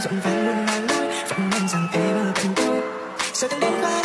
rộn vàng luôn là lối vẫn mong rằng em ở bên tôi. Giờ từng đêm qua